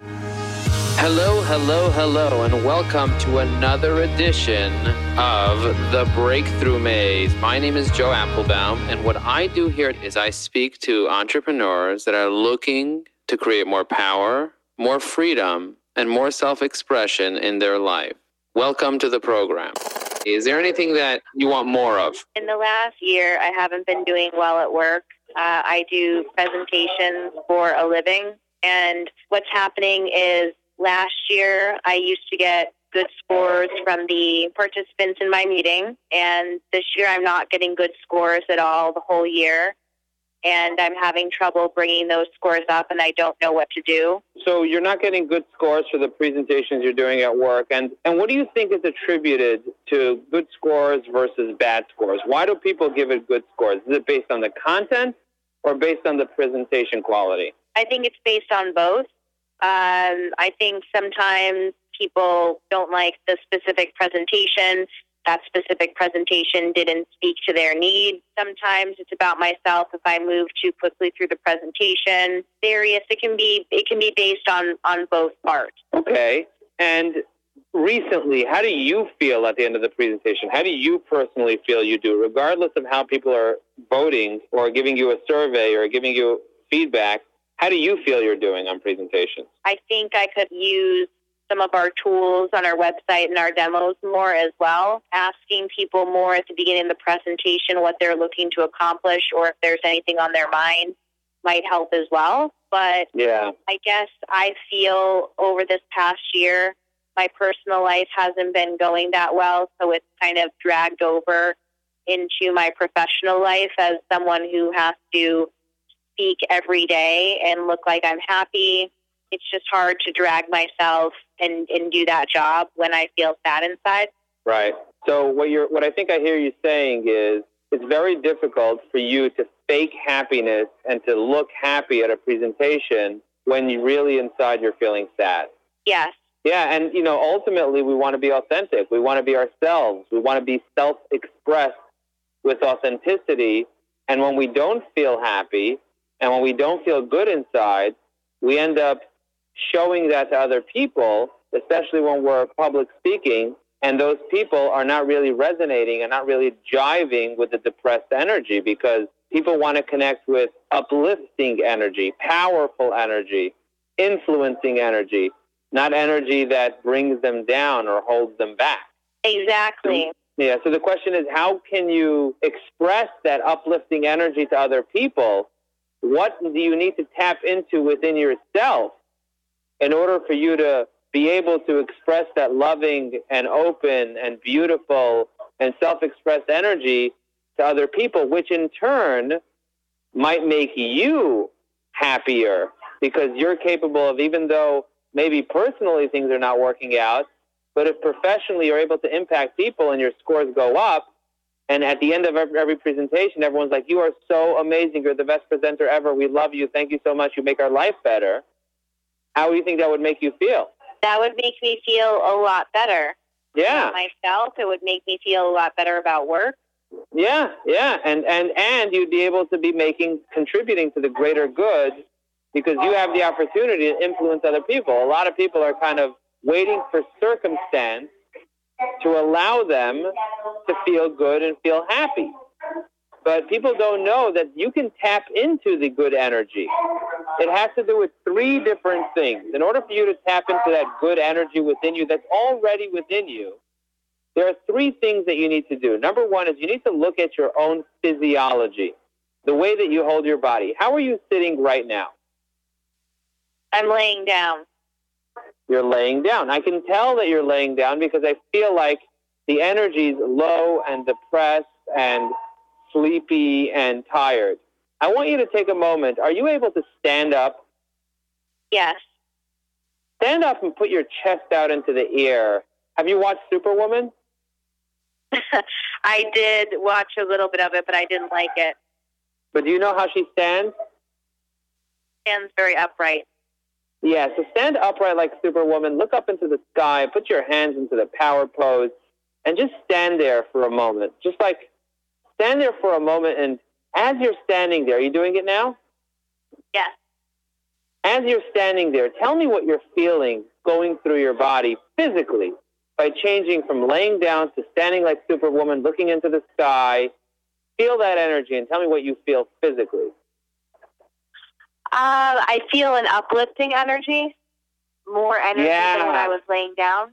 Hello, hello, hello, and welcome to another edition of The Breakthrough Maze. My name is Joe Apfelbaum, and what I do here is I speak to entrepreneurs that are looking to create more power, more freedom, and more self expression in their life. Welcome to the program. Is there anything that you want more of? In the last year, I haven't been doing well at work. Uh, I do presentations for a living, and what's happening is last year I used to get good scores from the participants in my meeting, and this year I'm not getting good scores at all the whole year and I'm having trouble bringing those scores up, and I don't know what to do. So you're not getting good scores for the presentations you're doing at work, and and what do you think is attributed to good scores versus bad scores? Why do people give it good scores? Is it based on the content or based on the presentation quality? I think it's based on both. Um, I think sometimes people don't like the specific presentation that specific presentation didn't speak to their needs. Sometimes it's about myself if I move too quickly through the presentation. Various it can be it can be based on on both parts. Okay. And recently, how do you feel at the end of the presentation? How do you personally feel you do, regardless of how people are voting or giving you a survey or giving you feedback? How do you feel you're doing on presentations? I think I could use some of our tools on our website and our demos more as well, asking people more at the beginning of the presentation what they're looking to accomplish or if there's anything on their mind might help as well. But yeah. I guess I feel over this past year, my personal life hasn't been going that well, so it's kind of dragged over into my professional life as someone who has to speak every day and look like I'm happy it's just hard to drag myself and, and do that job when I feel sad inside. Right. So what you're what I think I hear you saying is it's very difficult for you to fake happiness and to look happy at a presentation when you really inside you're feeling sad. Yes. Yeah, and you know, ultimately we want to be authentic. We want to be ourselves. We want to be self-expressed with authenticity. And when we don't feel happy and when we don't feel good inside, we end up showing that to other people, especially when we're public speaking, and those people are not really resonating and not really jiving with the depressed energy because people want to connect with uplifting energy, powerful energy, influencing energy, not energy that brings them down or holds them back. Exactly. Yeah, so the question is how can you express that uplifting energy to other people? What do you need to tap into within yourself in order for you to be able to express that loving and open and beautiful and self expressed energy to other people, which in turn might make you happier because you're capable of, even though maybe personally things are not working out, but if professionally you're able to impact people and your scores go up, and at the end of every presentation, everyone's like, You are so amazing. You're the best presenter ever. We love you. Thank you so much. You make our life better. How do you think that would make you feel? That would make me feel a lot better. Yeah. myself, it would make me feel a lot better about work. Yeah, yeah, and and and you'd be able to be making contributing to the greater good because you have the opportunity to influence other people. A lot of people are kind of waiting for circumstance to allow them to feel good and feel happy. But people don't know that you can tap into the good energy. It has to do with three different things. In order for you to tap into that good energy within you that's already within you, there are three things that you need to do. Number one is you need to look at your own physiology, the way that you hold your body. How are you sitting right now? I'm laying down. You're laying down. I can tell that you're laying down because I feel like the energy is low and depressed and sleepy, and tired. I want you to take a moment. Are you able to stand up? Yes. Stand up and put your chest out into the air. Have you watched Superwoman? I did watch a little bit of it, but I didn't like it. But do you know how she stands? Stands very upright. Yeah, so stand upright like Superwoman. Look up into the sky. Put your hands into the power pose, and just stand there for a moment. Just like stand there for a moment and as you're standing there, are you doing it now? Yes. As you're standing there, tell me what you're feeling going through your body physically by changing from laying down to standing like Superwoman, looking into the sky. Feel that energy and tell me what you feel physically. Uh, I feel an uplifting energy, more energy Yeah. than when I was laying down.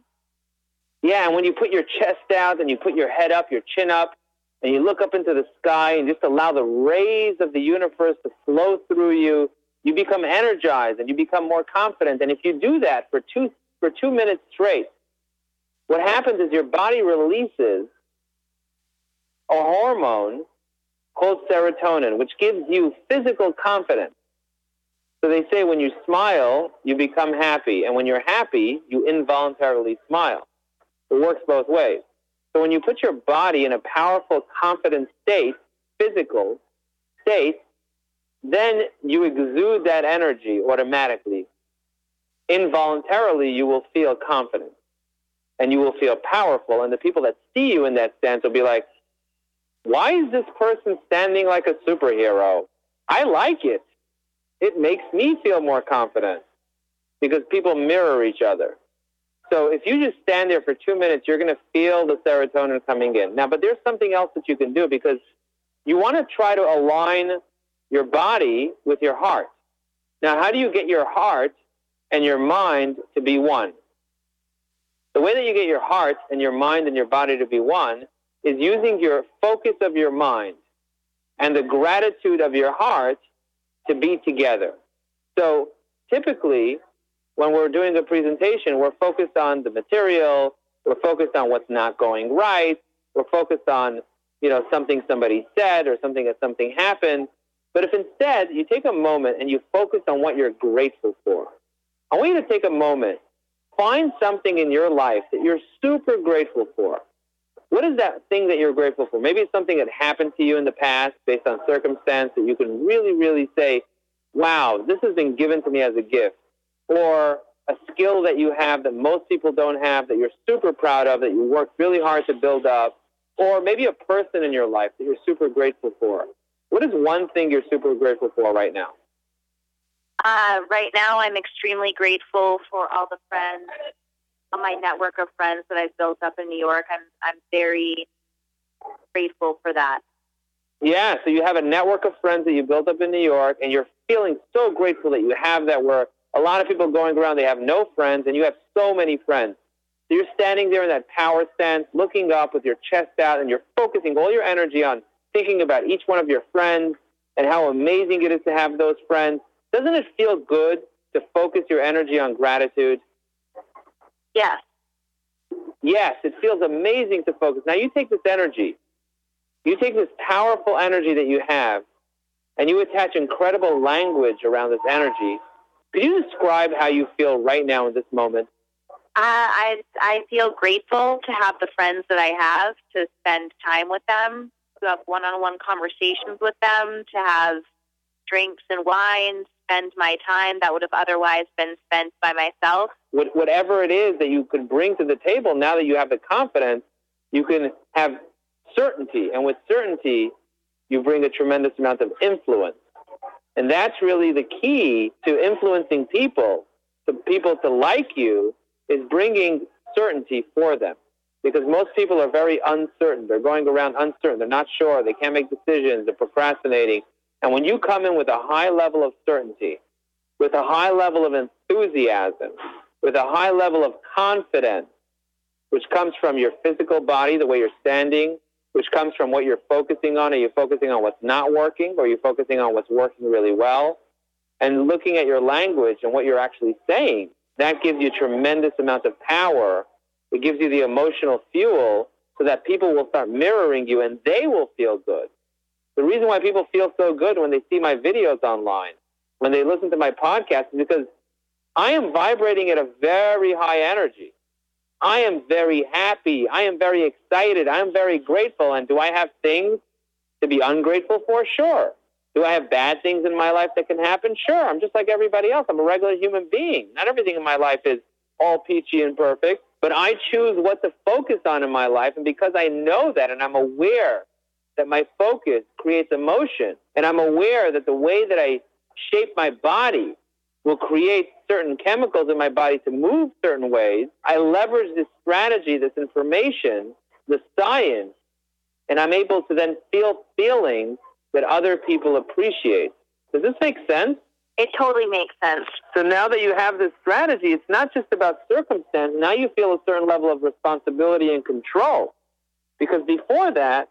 Yeah, and when you put your chest out and you put your head up, your chin up, and you look up into the sky and just allow the rays of the universe to flow through you, you become energized and you become more confident. And if you do that for two for two minutes straight, what happens is your body releases a hormone called serotonin, which gives you physical confidence. So they say when you smile, you become happy, and when you're happy, you involuntarily smile. It works both ways. So when you put your body in a powerful, confident state, physical state, then you exude that energy automatically. Involuntarily, you will feel confident and you will feel powerful. And the people that see you in that stance will be like, why is this person standing like a superhero? I like it. It makes me feel more confident because people mirror each other. So if you just stand there for two minutes, you're going to feel the serotonin coming in. Now, but there's something else that you can do because you want to try to align your body with your heart. Now, how do you get your heart and your mind to be one? The way that you get your heart and your mind and your body to be one is using your focus of your mind and the gratitude of your heart to be together. So typically, when we're doing a presentation, we're focused on the material, we're focused on what's not going right, we're focused on, you know, something somebody said or something that something happened. But if instead you take a moment and you focus on what you're grateful for, I want you to take a moment, find something in your life that you're super grateful for. What is that thing that you're grateful for? Maybe it's something that happened to you in the past based on circumstance that you can really, really say, wow, this has been given to me as a gift. Or a skill that you have that most people don't have that you're super proud of, that you worked really hard to build up. Or maybe a person in your life that you're super grateful for. What is one thing you're super grateful for right now? Uh, right now, I'm extremely grateful for all the friends, my network of friends that I've built up in New York. I'm I'm very grateful for that. Yeah, so you have a network of friends that you built up in New York, and you're feeling so grateful that you have that. Where a lot of people going around, they have no friends, and you have so many friends. So you're standing there in that power stance, looking up with your chest out, and you're focusing all your energy on thinking about each one of your friends and how amazing it is to have those friends. Doesn't it feel good to focus your energy on gratitude? Yes. Yes, it feels amazing to focus. Now you take this energy, you take this powerful energy that you have, and you attach incredible language around this energy. Could you describe how you feel right now in this moment? Uh, I I feel grateful to have the friends that I have, to spend time with them, to have one-on-one conversations with them, to have drinks and wine, spend my time that would have otherwise been spent by myself. What, whatever it is that you could bring to the table, now that you have the confidence, you can have certainty. And with certainty, you bring a tremendous amount of influence. And that's really the key to influencing people, to people to like you, is bringing certainty for them. Because most people are very uncertain. They're going around uncertain. They're not sure. They can't make decisions. They're procrastinating. And when you come in with a high level of certainty, with a high level of enthusiasm, with a high level of confidence, which comes from your physical body, the way you're standing, which comes from what you're focusing on. Are you focusing on what's not working, or are you focusing on what's working really well? And looking at your language and what you're actually saying, that gives you a tremendous amount of power. It gives you the emotional fuel so that people will start mirroring you and they will feel good. The reason why people feel so good when they see my videos online, when they listen to my podcast, is because I am vibrating at a very high energy. I am very happy. I am very excited. I am very grateful. And do I have things to be ungrateful for? Sure. Do I have bad things in my life that can happen? Sure. I'm just like everybody else. I'm a regular human being. Not everything in my life is all peachy and perfect, but I choose what to focus on in my life. And because I know that and I'm aware that my focus creates emotion, and I'm aware that the way that I shape my body will create certain chemicals in my body to move certain ways. I leverage this strategy, this information, the science, and I'm able to then feel feelings that other people appreciate. Does this make sense? It totally makes sense. So now that you have this strategy, it's not just about circumstance. Now you feel a certain level of responsibility and control. Because before that,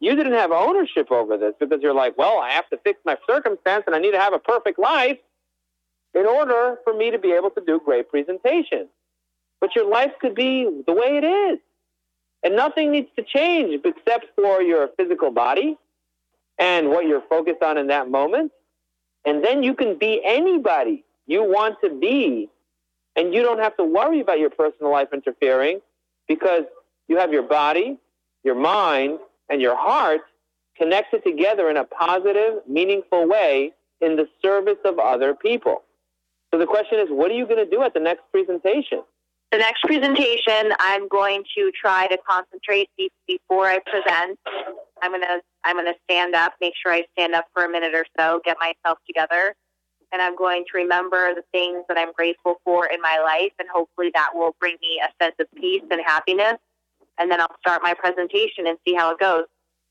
you didn't have ownership over this because you're like, well, I have to fix my circumstance and I need to have a perfect life in order for me to be able to do great presentations. But your life could be the way it is. And nothing needs to change except for your physical body and what you're focused on in that moment. And then you can be anybody you want to be. And you don't have to worry about your personal life interfering because you have your body, your mind, and your heart connected together in a positive, meaningful way in the service of other people. So the question is, what are you going to do at the next presentation? The next presentation, I'm going to try to concentrate before I present. I'm going to I'm going to stand up, make sure I stand up for a minute or so, get myself together, and I'm going to remember the things that I'm grateful for in my life, and hopefully that will bring me a sense of peace and happiness and then I'll start my presentation and see how it goes.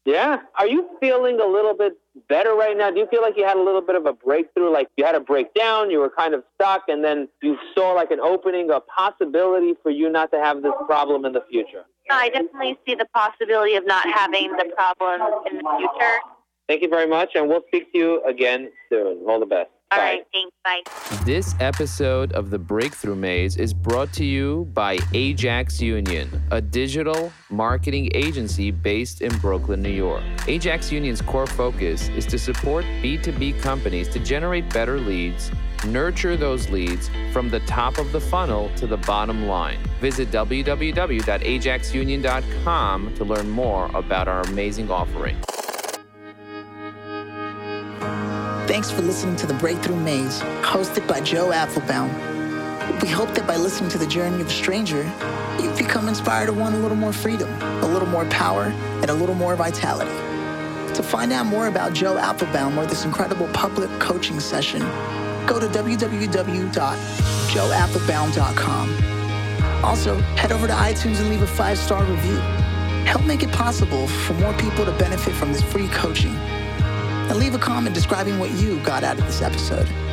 Yeah. Are you feeling a little bit better right now? Do you feel like you had a little bit of a breakthrough? Like you had a breakdown, you were kind of stuck, and then you saw like an opening, a possibility for you not to have this problem in the future? I definitely see the possibility of not having the problem in the future. Thank you very much, and we'll speak to you again soon. All the best. All Bye. right, thanks. Bye. This episode of The Breakthrough Maze is brought to you by Ajax Union, a digital marketing agency based in Brooklyn, New York. Ajax Union's core focus is to support B2B companies to generate better leads, nurture those leads from the top of the funnel to the bottom line. Visit www.ajaxunion.com to learn more about our amazing offering. Thanks for listening to The Breakthrough Maze, hosted by Joe Apfelbaum. We hope that by listening to the journey of a stranger, you've become inspired to want a little more freedom, a little more power, and a little more vitality. To find out more about Joe Apfelbaum or this incredible public coaching session, go to www.joeapfelbaum.com. Also, head over to iTunes and leave a five-star review. Help make it possible for more people to benefit from this free coaching and leave a comment describing what you got out of this episode.